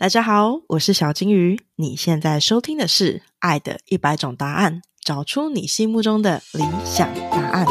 大家好，我是小金鱼。你现在收听的是《爱的一百种答案》，找出你心目中的理想答案。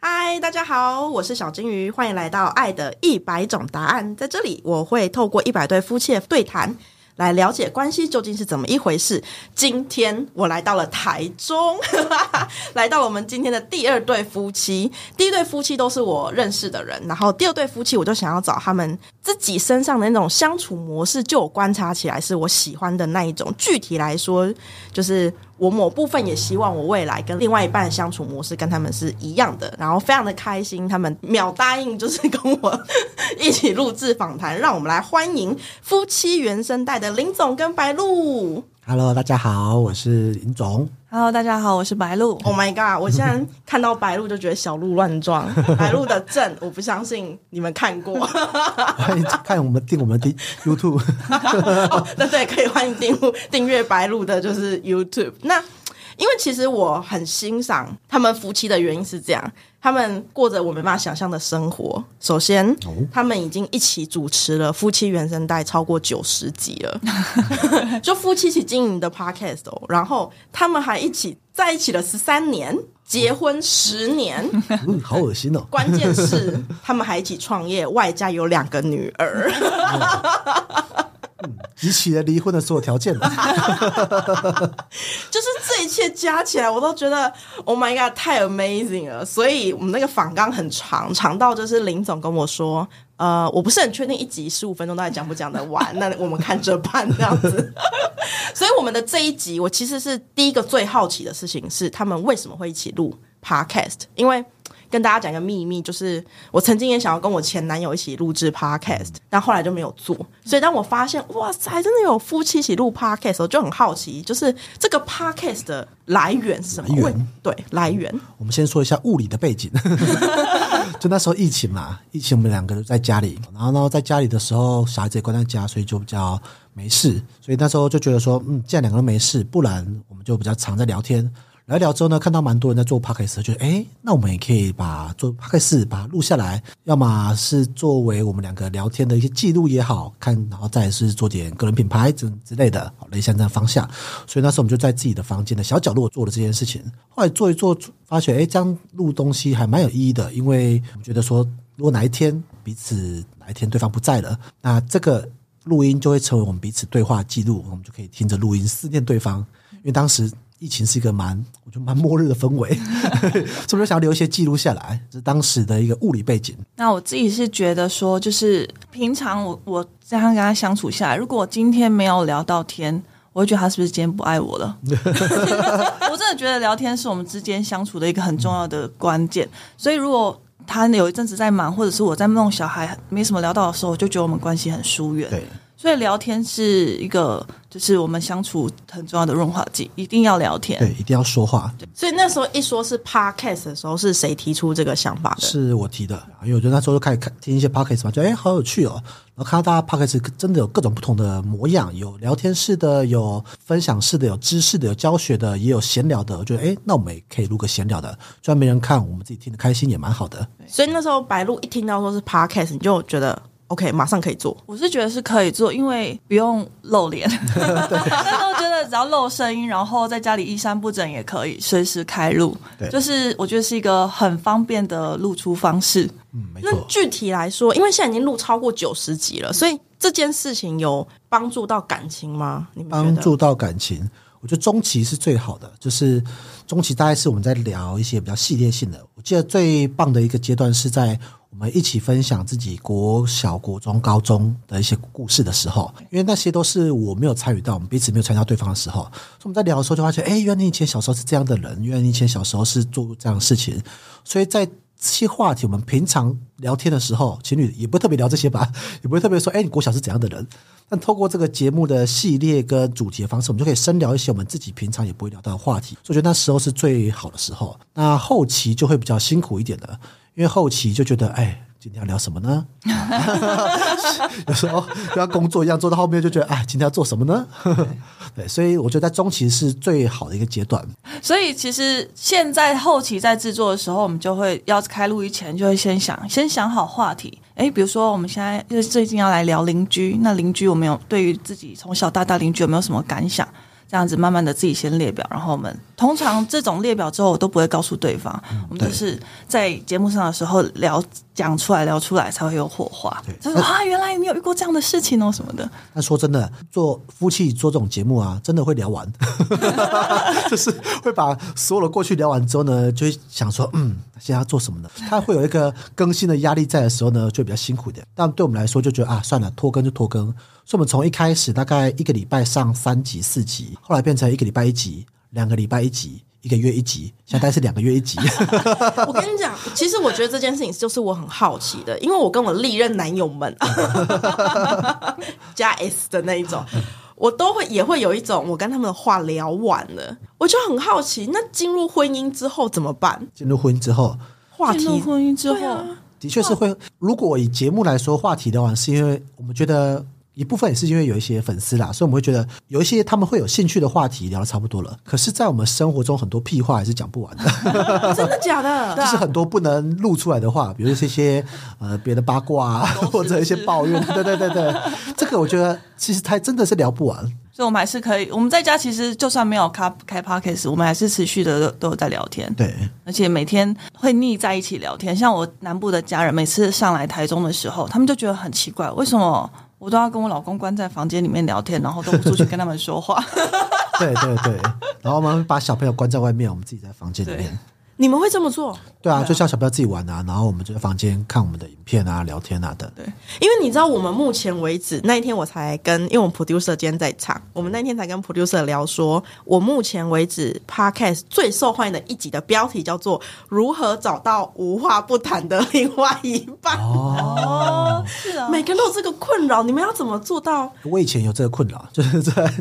嗨，大家好，我是小金鱼，欢迎来到《爱的一百种答案》。在这里，我会透过一百对夫妻的对谈。来了解关系究竟是怎么一回事。今天我来到了台中，来到了我们今天的第二对夫妻。第一对夫妻都是我认识的人，然后第二对夫妻我就想要找他们自己身上的那种相处模式，就我观察起来是我喜欢的那一种。具体来说，就是。我某部分也希望我未来跟另外一半的相处模式跟他们是一样的，然后非常的开心，他们秒答应就是 跟我一起录制访谈，让我们来欢迎夫妻原声带的林总跟白露。Hello，大家好，我是林总。Hello，大家好，我是白鹿。Oh my god！我现在看到白鹿就觉得小鹿乱撞。白鹿的正，我不相信你们看过。欢迎看我们订我们的 YouTube。那对，可以欢迎订订阅白鹿的，就是 YouTube。那因为其实我很欣赏他们夫妻的原因是这样。他们过着我没办法想象的生活。首先，他们已经一起主持了夫妻原声带超过九十集了，就夫妻一起经营的 podcast 哦。然后他们还一起在一起了十三年，结婚十年，嗯，好恶心哦。关键是他们还一起创业，外加有两个女儿。集齐了离婚的所有条件，就是这一切加起来，我都觉得 Oh my God，太 amazing 了。所以我们那个访纲很长，长到就是林总跟我说，呃，我不是很确定一集十五分钟到底讲不讲得完，那我们看这办这样子。所以我们的这一集，我其实是第一个最好奇的事情是，他们为什么会一起录 Podcast？因为跟大家讲一个秘密，就是我曾经也想要跟我前男友一起录制 podcast，但后来就没有做。所以当我发现，哇塞，真的有夫妻一起录 podcast，我就很好奇，就是这个 podcast 的来源是什么？源对来源。我们先说一下物理的背景。就那时候疫情嘛，疫情我们两个都在家里，然后呢，在家里的时候，小孩子也关在家，所以就比较没事。所以那时候就觉得说，嗯，既然两个人没事，不然我们就比较常在聊天。聊一聊之后呢，看到蛮多人在做 podcast，觉得哎，那我们也可以把做 podcast 把它录下来，要么是作为我们两个聊天的一些记录也好看，然后再是做点个人品牌之之类的，类似这样方向。所以那时候我们就在自己的房间的小角落做了这件事情。后来做一做，发觉哎，这样录东西还蛮有意义的，因为我们觉得说，如果哪一天彼此哪一天对方不在了，那这个录音就会成为我们彼此对话记录，我们就可以听着录音思念对方，因为当时。疫情是一个蛮，我觉得蛮末日的氛围，所以想要留一些记录下来，是当时的一个物理背景。那我自己是觉得说，就是平常我我这样跟他相处下来，如果我今天没有聊到天，我会觉得他是不是今天不爱我了？我真的觉得聊天是我们之间相处的一个很重要的关键。所以如果他有一阵子在忙，或者是我在弄小孩，没什么聊到的时候，我就觉得我们关系很疏远。对。所以聊天是一个，就是我们相处很重要的润滑剂，一定要聊天，对，一定要说话。所以那时候一说是 podcast 的时候，是谁提出这个想法的？是我提的，因为我觉得那时候就开始看听一些 podcast 嘛，觉得哎好有趣哦，然后看到大家 podcast 真的有各种不同的模样，有聊天式的，有分享式的，有知识的，有教学的，也有闲聊的。我觉得哎，那我们也可以录个闲聊的，虽然没人看，我们自己听得开心也蛮好的。所以那时候白露一听到说是 podcast，你就觉得。OK，马上可以做。我是觉得是可以做，因为不用露脸。大家都觉得只要露声音，然后在家里衣衫不整也可以随时开录。就是我觉得是一个很方便的露出方式。嗯，没错。那具体来说，因为现在已经录超过九十集了，所以这件事情有帮助到感情吗？你帮助到感情，我觉得中期是最好的。就是中期大概是我们在聊一些比较系列性的。我记得最棒的一个阶段是在。我们一起分享自己国小、国中、高中的一些故事的时候，因为那些都是我没有参与到，我们彼此没有参与到对方的时候，所以我们在聊的时候就发现，哎，原来你以前小时候是这样的人，原来你以前小时候是做这样的事情，所以在这些话题，我们平常聊天的时候，情侣也不会特别聊这些吧，也不会特别说，哎，你国小是怎样的人？但透过这个节目的系列跟主题的方式，我们就可以深聊一些我们自己平常也不会聊到的话题，所以我觉得那时候是最好的时候。那后期就会比较辛苦一点的。因为后期就觉得，哎，今天要聊什么呢？有时候像工作一样，做到后面就觉得，哎，今天要做什么呢？对，所以我觉得在中期是最好的一个阶段。所以其实现在后期在制作的时候，我们就会要开录以前，就会先想，先想好话题。哎，比如说我们现在就是最近要来聊邻居，那邻居我们有对于自己从小到大邻居有没有什么感想？这样子慢慢的自己先列表，然后我们通常这种列表之后我都不会告诉对方，我们就是在节目上的时候聊讲出来聊出来才会有火花。他说啊，原来你有遇过这样的事情哦什么的。那说真的，做夫妻做这种节目啊，真的会聊完，就是会把所有的过去聊完之后呢，就会想说，嗯，现在要做什么呢？他会有一个更新的压力在的时候呢，就比较辛苦一点。但对我们来说，就觉得啊，算了，拖更就拖更。所以，我们从一开始大概一个礼拜上三集、四集，后来变成一个礼拜一集，两个礼拜一集，一个月一集，现在是两个月一集。我跟你讲，其实我觉得这件事情就是我很好奇的，因为我跟我历任男友们 加 S 的那一种，我都会也会有一种我跟他们的话聊完了，我就很好奇，那进入婚姻之后怎么办？进入婚姻之后，话题进入婚姻之后，的确是会。如果以节目来说，话题的话，是因为我们觉得。一部分也是因为有一些粉丝啦，所以我们会觉得有一些他们会有兴趣的话题聊的差不多了。可是，在我们生活中，很多屁话还是讲不完的。真的假的？就是很多不能录出来的话，比如这些呃别的八卦啊，或者一些抱怨。对对对对，这个我觉得其实它真的是聊不完。所以，我们还是可以。我们在家其实就算没有开开 podcast，我们还是持续的都有在聊天。对，而且每天会腻在一起聊天。像我南部的家人，每次上来台中的时候，他们就觉得很奇怪，为什么？我都要跟我老公关在房间里面聊天，然后都不出去跟他们说话。对对对，然后我们把小朋友关在外面，我们自己在房间里面。你们会这么做？对啊，就叫小朋友自己玩啊，然后我们就在房间看我们的影片啊、聊天啊等。对，因为你知道，我们目前为止那一天我才跟，因为我们 producer 今天在场，我们那天才跟 producer 聊说，我目前为止 podcast 最受欢迎的一集的标题叫做“如何找到无话不谈的另外一半”。哦，是啊，每个人都有这个困扰，你们要怎么做到？我以前有这个困扰，就是在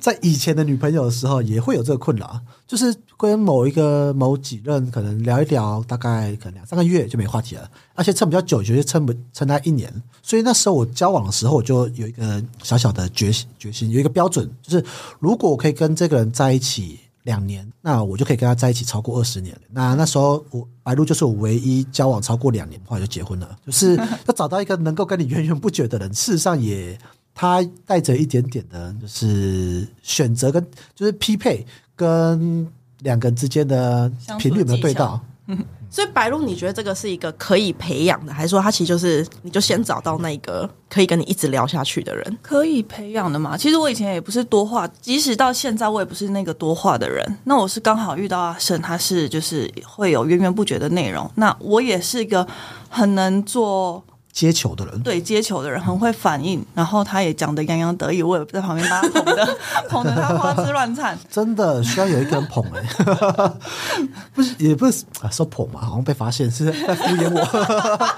在以前的女朋友的时候也会有这个困扰，就是跟某一个某几。任可能聊一聊，大概可能两三个月就没话题了，而且撑比较久，有些撑不撑他一年。所以那时候我交往的时候，我就有一个小小的决心，决心有一个标准，就是如果我可以跟这个人在一起两年，那我就可以跟他在一起超过二十年。那那时候我白鹿就是我唯一交往超过两年的话就结婚了，就是 要找到一个能够跟你源源不绝的人。事实上也他带着一点点的，就是选择跟就是匹配跟。两个人之间的频率有没有对到？所以白露，你觉得这个是一个可以培养的，还是说他其实就是你就先找到那个可以跟你一直聊下去的人？可以培养的嘛？其实我以前也不是多话，即使到现在我也不是那个多话的人。那我是刚好遇到阿胜，他是就是会有源源不绝的内容。那我也是一个很能做。接球的人，对接球的人很会反应，然后他也讲的洋洋得意，我也在旁边把他捧的，捧的他花枝乱颤。真的需要有一个人捧哎，不是也不是啊，说捧嘛，好像被发现是在敷衍我。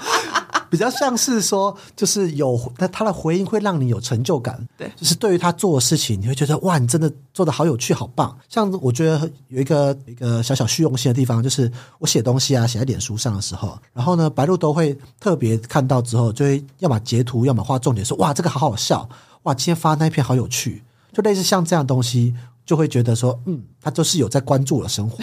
比较像是说，就是有那他的回应会让你有成就感，对，就是对于他做的事情，你会觉得哇，你真的做的好有趣，好棒。像我觉得有一个一个小小虚荣心的地方，就是我写东西啊，写在脸书上的时候，然后呢，白鹿都会特别看到之后，就会要么截图，要么画重点，说哇，这个好好笑，哇，今天发那一篇好有趣，就类似像这样东西，就会觉得说，嗯，他就是有在关注我的生活，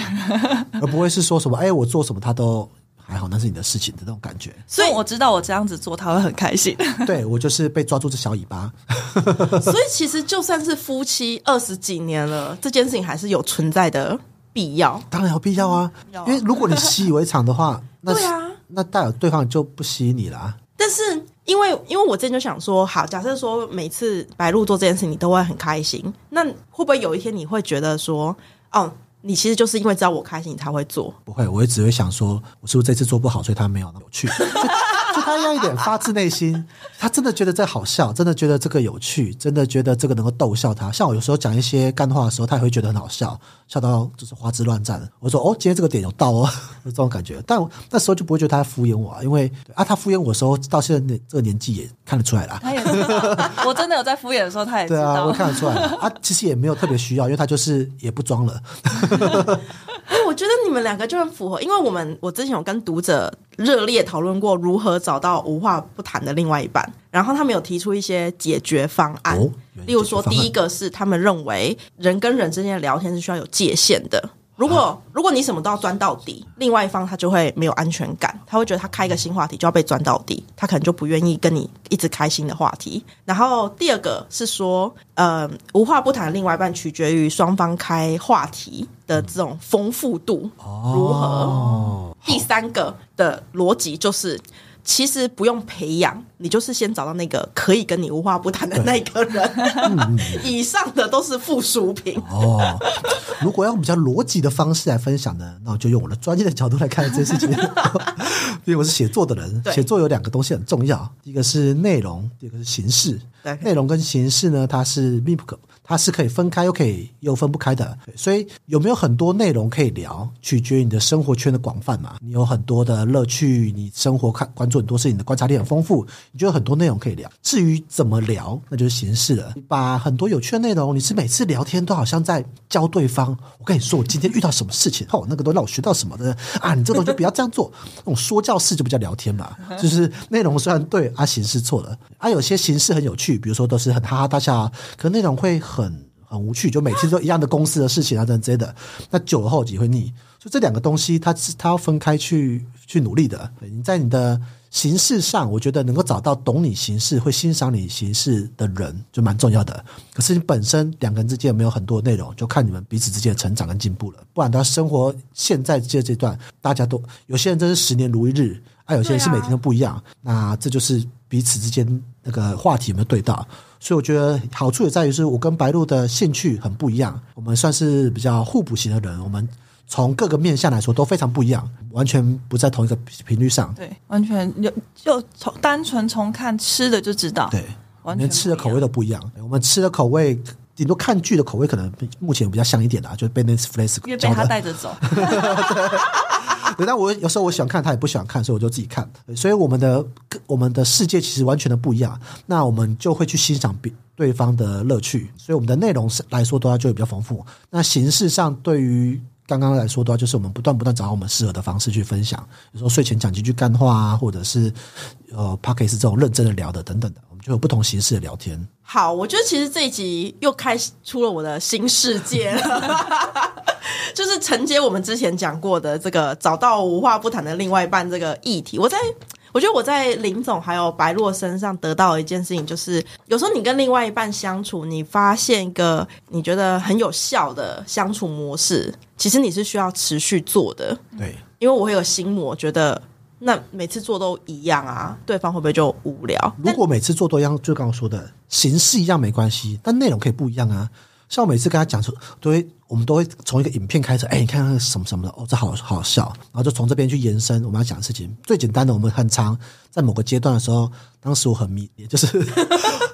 而不会是说什么，哎，我做什么他都。还好，那是你的事情的那种感觉。所以我知道我这样子做他会很开心。对我就是被抓住这小尾巴。所以其实就算是夫妻二十几年了，这件事情还是有存在的必要。当然有必要啊，因为如果你习以为常的话，那对啊，那代表对方就不吸引你了。但是因为因为我之前就想说，好，假设说每次白鹿做这件事，你都会很开心，那会不会有一天你会觉得说，哦？你其实就是因为知道我开心，你才会做。不会，我也只会想说，我是不是这次做不好，所以他没有那么有趣。就他要一点发自内心，他真的觉得这好笑，真的觉得这个有趣，真的觉得这个能够逗笑他。像我有时候讲一些干话的时候，他也会觉得很好笑，笑到就是花枝乱颤。我说哦，今天这个点有到哦，这种感觉。但那时候就不会觉得他在敷衍我，因为啊，他敷衍我的时候，到现在那这个年纪也看得出来了。他也知道，我真的有在敷衍的时候，他也对啊，我看得出来啊。其实也没有特别需要，因为他就是也不装了。觉得你们两个就很符合，因为我们我之前有跟读者热烈讨论过如何找到无话不谈的另外一半，然后他们有提出一些解决方案，例如说，第一个是他们认为人跟人之间的聊天是需要有界限的，如果如果你什么都要钻到底，另外一方他就会没有安全感，他会觉得他开一个新话题就要被钻到底，他可能就不愿意跟你一直开心的话题。然后第二个是说，呃，无话不谈的另外一半取决于双方开话题的这种丰富度如何。哦，第三个的逻辑就是。其实不用培养，你就是先找到那个可以跟你无话不谈的那个人。以上的都是附属品。哦，如果要用比较逻辑的方式来分享呢，那我就用我的专业的角度来看这件事情。因为我是写作的人，对写作有两个东西很重要，一个是内容，第二个是形式。对内容跟形式呢，它是密不可，它是可以分开又可以又分不开的。所以有没有很多内容可以聊，取决于你的生活圈的广泛嘛。你有很多的乐趣，你生活看关注很多事情，你的观察力很丰富，你就有很多内容可以聊。至于怎么聊，那就是形式了。你把很多有趣的内容，你是每次聊天都好像在教对方。我跟你说，我今天遇到什么事情，哦，那个都让我学到什么的啊！你这个东西就不要这样做。那种说教式就不叫聊天嘛，就是内容虽然对啊，形式错了啊，有些形式很有趣，比如说都是很哈哈大笑啊，可内容会很很无趣，就每天都一样的公司的事情啊等等之类的，那久了后也会腻。所以这两个东西，它是它要分开去去努力的。你在你的形式上，我觉得能够找到懂你形式、会欣赏你形式的人，就蛮重要的。可是你本身两个人之间有没有很多内容，就看你们彼此之间的成长跟进步了。不然，他生活现在这这段，大家都有些人真是十年如一日，啊，有些人是每天都不一样。那这就是彼此之间那个话题有没有对到？所以我觉得好处也在于是我跟白鹿的兴趣很不一样，我们算是比较互补型的人，我们。从各个面向来说都非常不一样，完全不在同一个频率上。对，完全就就从单纯从看吃的就知道，对，完全连吃的口味都不一样。我们吃的口味，顶多看剧的口味可能目前比较像一点啦，就是被 Netflix 一样，因为被他。带着走。对，但我有时候我喜欢看，他也不喜欢看，所以我就自己看。所以我们的我们的世界其实完全的不一样。那我们就会去欣赏别对方的乐趣，所以我们的内容是来说的话就会比较丰富。那形式上对于刚刚来说的话，就是我们不断不断找到我们适合的方式去分享。比如说睡前讲几句干话啊，或者是呃 p o d c a s 这种认真的聊的等等的，就有不同形式的聊天。好，我觉得其实这一集又开出了我的新世界了，就是承接我们之前讲过的这个找到无话不谈的另外一半这个议题。我在我觉得我在林总还有白洛身上得到一件事情，就是有时候你跟另外一半相处，你发现一个你觉得很有效的相处模式，其实你是需要持续做的。对，因为我会有心魔，觉得那每次做都一样啊，对方会不会就无聊？如果每次做都一样，就刚刚说的形式一样没关系，但内容可以不一样啊。像我每次跟他讲说，都会我们都会从一个影片开始，哎，你看那个什么什么的，哦，这好好笑，然后就从这边去延伸我们要讲的事情。最简单的，我们很长在某个阶段的时候，当时我很迷，也就是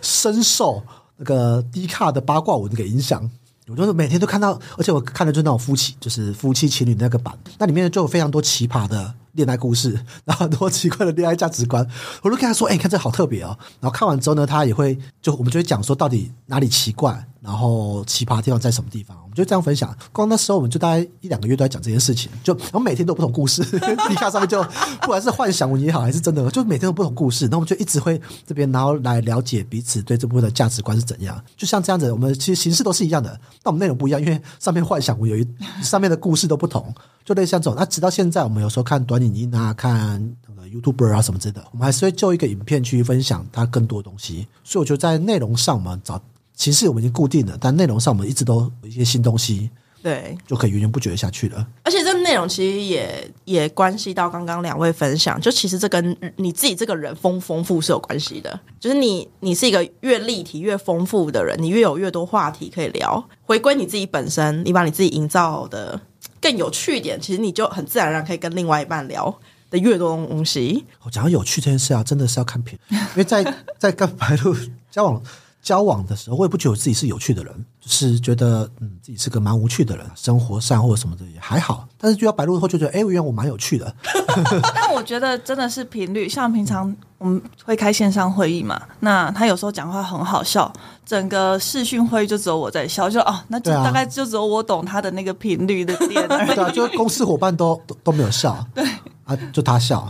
深受那个低卡的八卦文给影响。我就是每天都看到，而且我看的就是那种夫妻，就是夫妻情侣那个版，那里面就有非常多奇葩的恋爱故事，然后很多奇怪的恋爱价值观。我就跟他说：“哎、你看这好特别哦。”然后看完之后呢，他也会就我们就会讲说到底哪里奇怪，然后奇葩地方在什么地方，我们就这样分享。光那时候我们就大概一两个月都在讲这件事情，就然后每天都有不同故事，迪卡上面就不管是幻想文也好，还是真的，就每天都不同故事。那我们就一直会这边，然后来了解彼此对这部分的价值观是怎样。就像这样子，我们其实形式都是一样的，但我们内容不一样，因为上面幻想文有一上面的故事都不同，就类似这种。那直到现在，我们有时候看短影音啊，看那个 YouTube 啊什么之类的，我们还是会就一个影片去分享它更多东西。所以我觉得在内容上，我们找形式我们已经固定了，但内容上我们一直都有一些新东西，对，就可以源源不绝地下去了。而且这内容其实也也关系到刚刚两位分享，就其实这跟你自己这个人丰丰富是有关系的。就是你你是一个越立体越丰富的人，你越有越多话题可以聊。回归你自己本身，你把你自己营造的更有趣一点，其实你就很自然而然可以跟另外一半聊的越多东西。我讲到有趣这件事啊，真的是要看品，因为在 在跟白鹿交往交往的时候，我也不觉得我自己是有趣的人，就是觉得嗯自己是个蛮无趣的人，生活上或者什么的也还好。但是遇到白鹿后，就觉得哎，原来我蛮有趣的。但我觉得真的是频率，像平常我们会开线上会议嘛，那他有时候讲话很好笑，整个视讯会议就只有我在笑，就哦，那就大概就只有我懂他的那个频率的点而已。对啊，就是公司伙伴都都都没有笑，对啊，就他笑，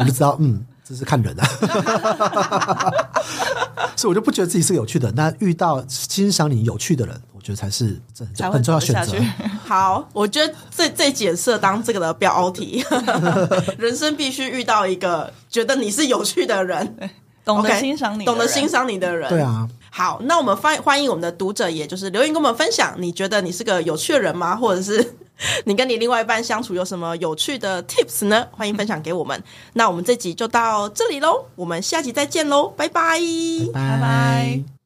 我就知道嗯，这是看人啊。所以我就不觉得自己是个有趣的。那遇到欣赏你有趣的人，我觉得才是这很重要的选择走下去。好，我觉得这这解释当这个的标凹题，人生必须遇到一个觉得你是有趣的人，懂得欣赏你，懂得欣。赏你的人。对。啊，好，那我们欢欢迎我们的读者，也就是留言跟我们分享，你觉得你是个有趣的人吗？或者是 你跟你另外一半相处有什么有趣的 tips 呢？欢迎分享给我们。那我们这集就到这里喽，我们下集再见喽，拜拜拜拜拜